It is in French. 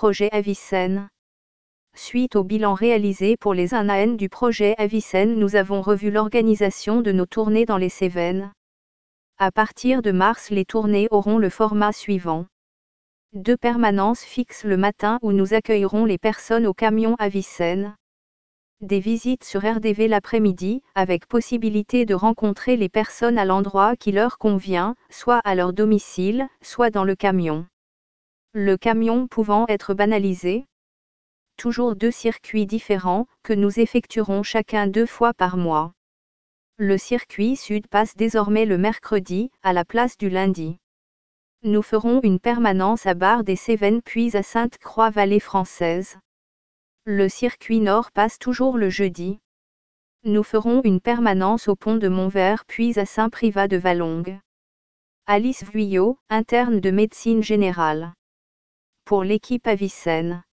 projet Avicenne. Suite au bilan réalisé pour les 1 AN du projet Avicenne, nous avons revu l'organisation de nos tournées dans les Cévennes. À partir de mars, les tournées auront le format suivant. Deux permanences fixes le matin où nous accueillerons les personnes au camion Avicenne. Des visites sur RDV l'après-midi, avec possibilité de rencontrer les personnes à l'endroit qui leur convient, soit à leur domicile, soit dans le camion. Le camion pouvant être banalisé, toujours deux circuits différents, que nous effectuerons chacun deux fois par mois. Le circuit sud passe désormais le mercredi, à la place du lundi. Nous ferons une permanence à Bar des Cévennes puis à Sainte-Croix-Vallée française. Le circuit nord passe toujours le jeudi. Nous ferons une permanence au pont de Montvert puis à Saint-Privat de Valongue. Alice Vuillot, interne de médecine générale. Pour l'équipe Avicenne.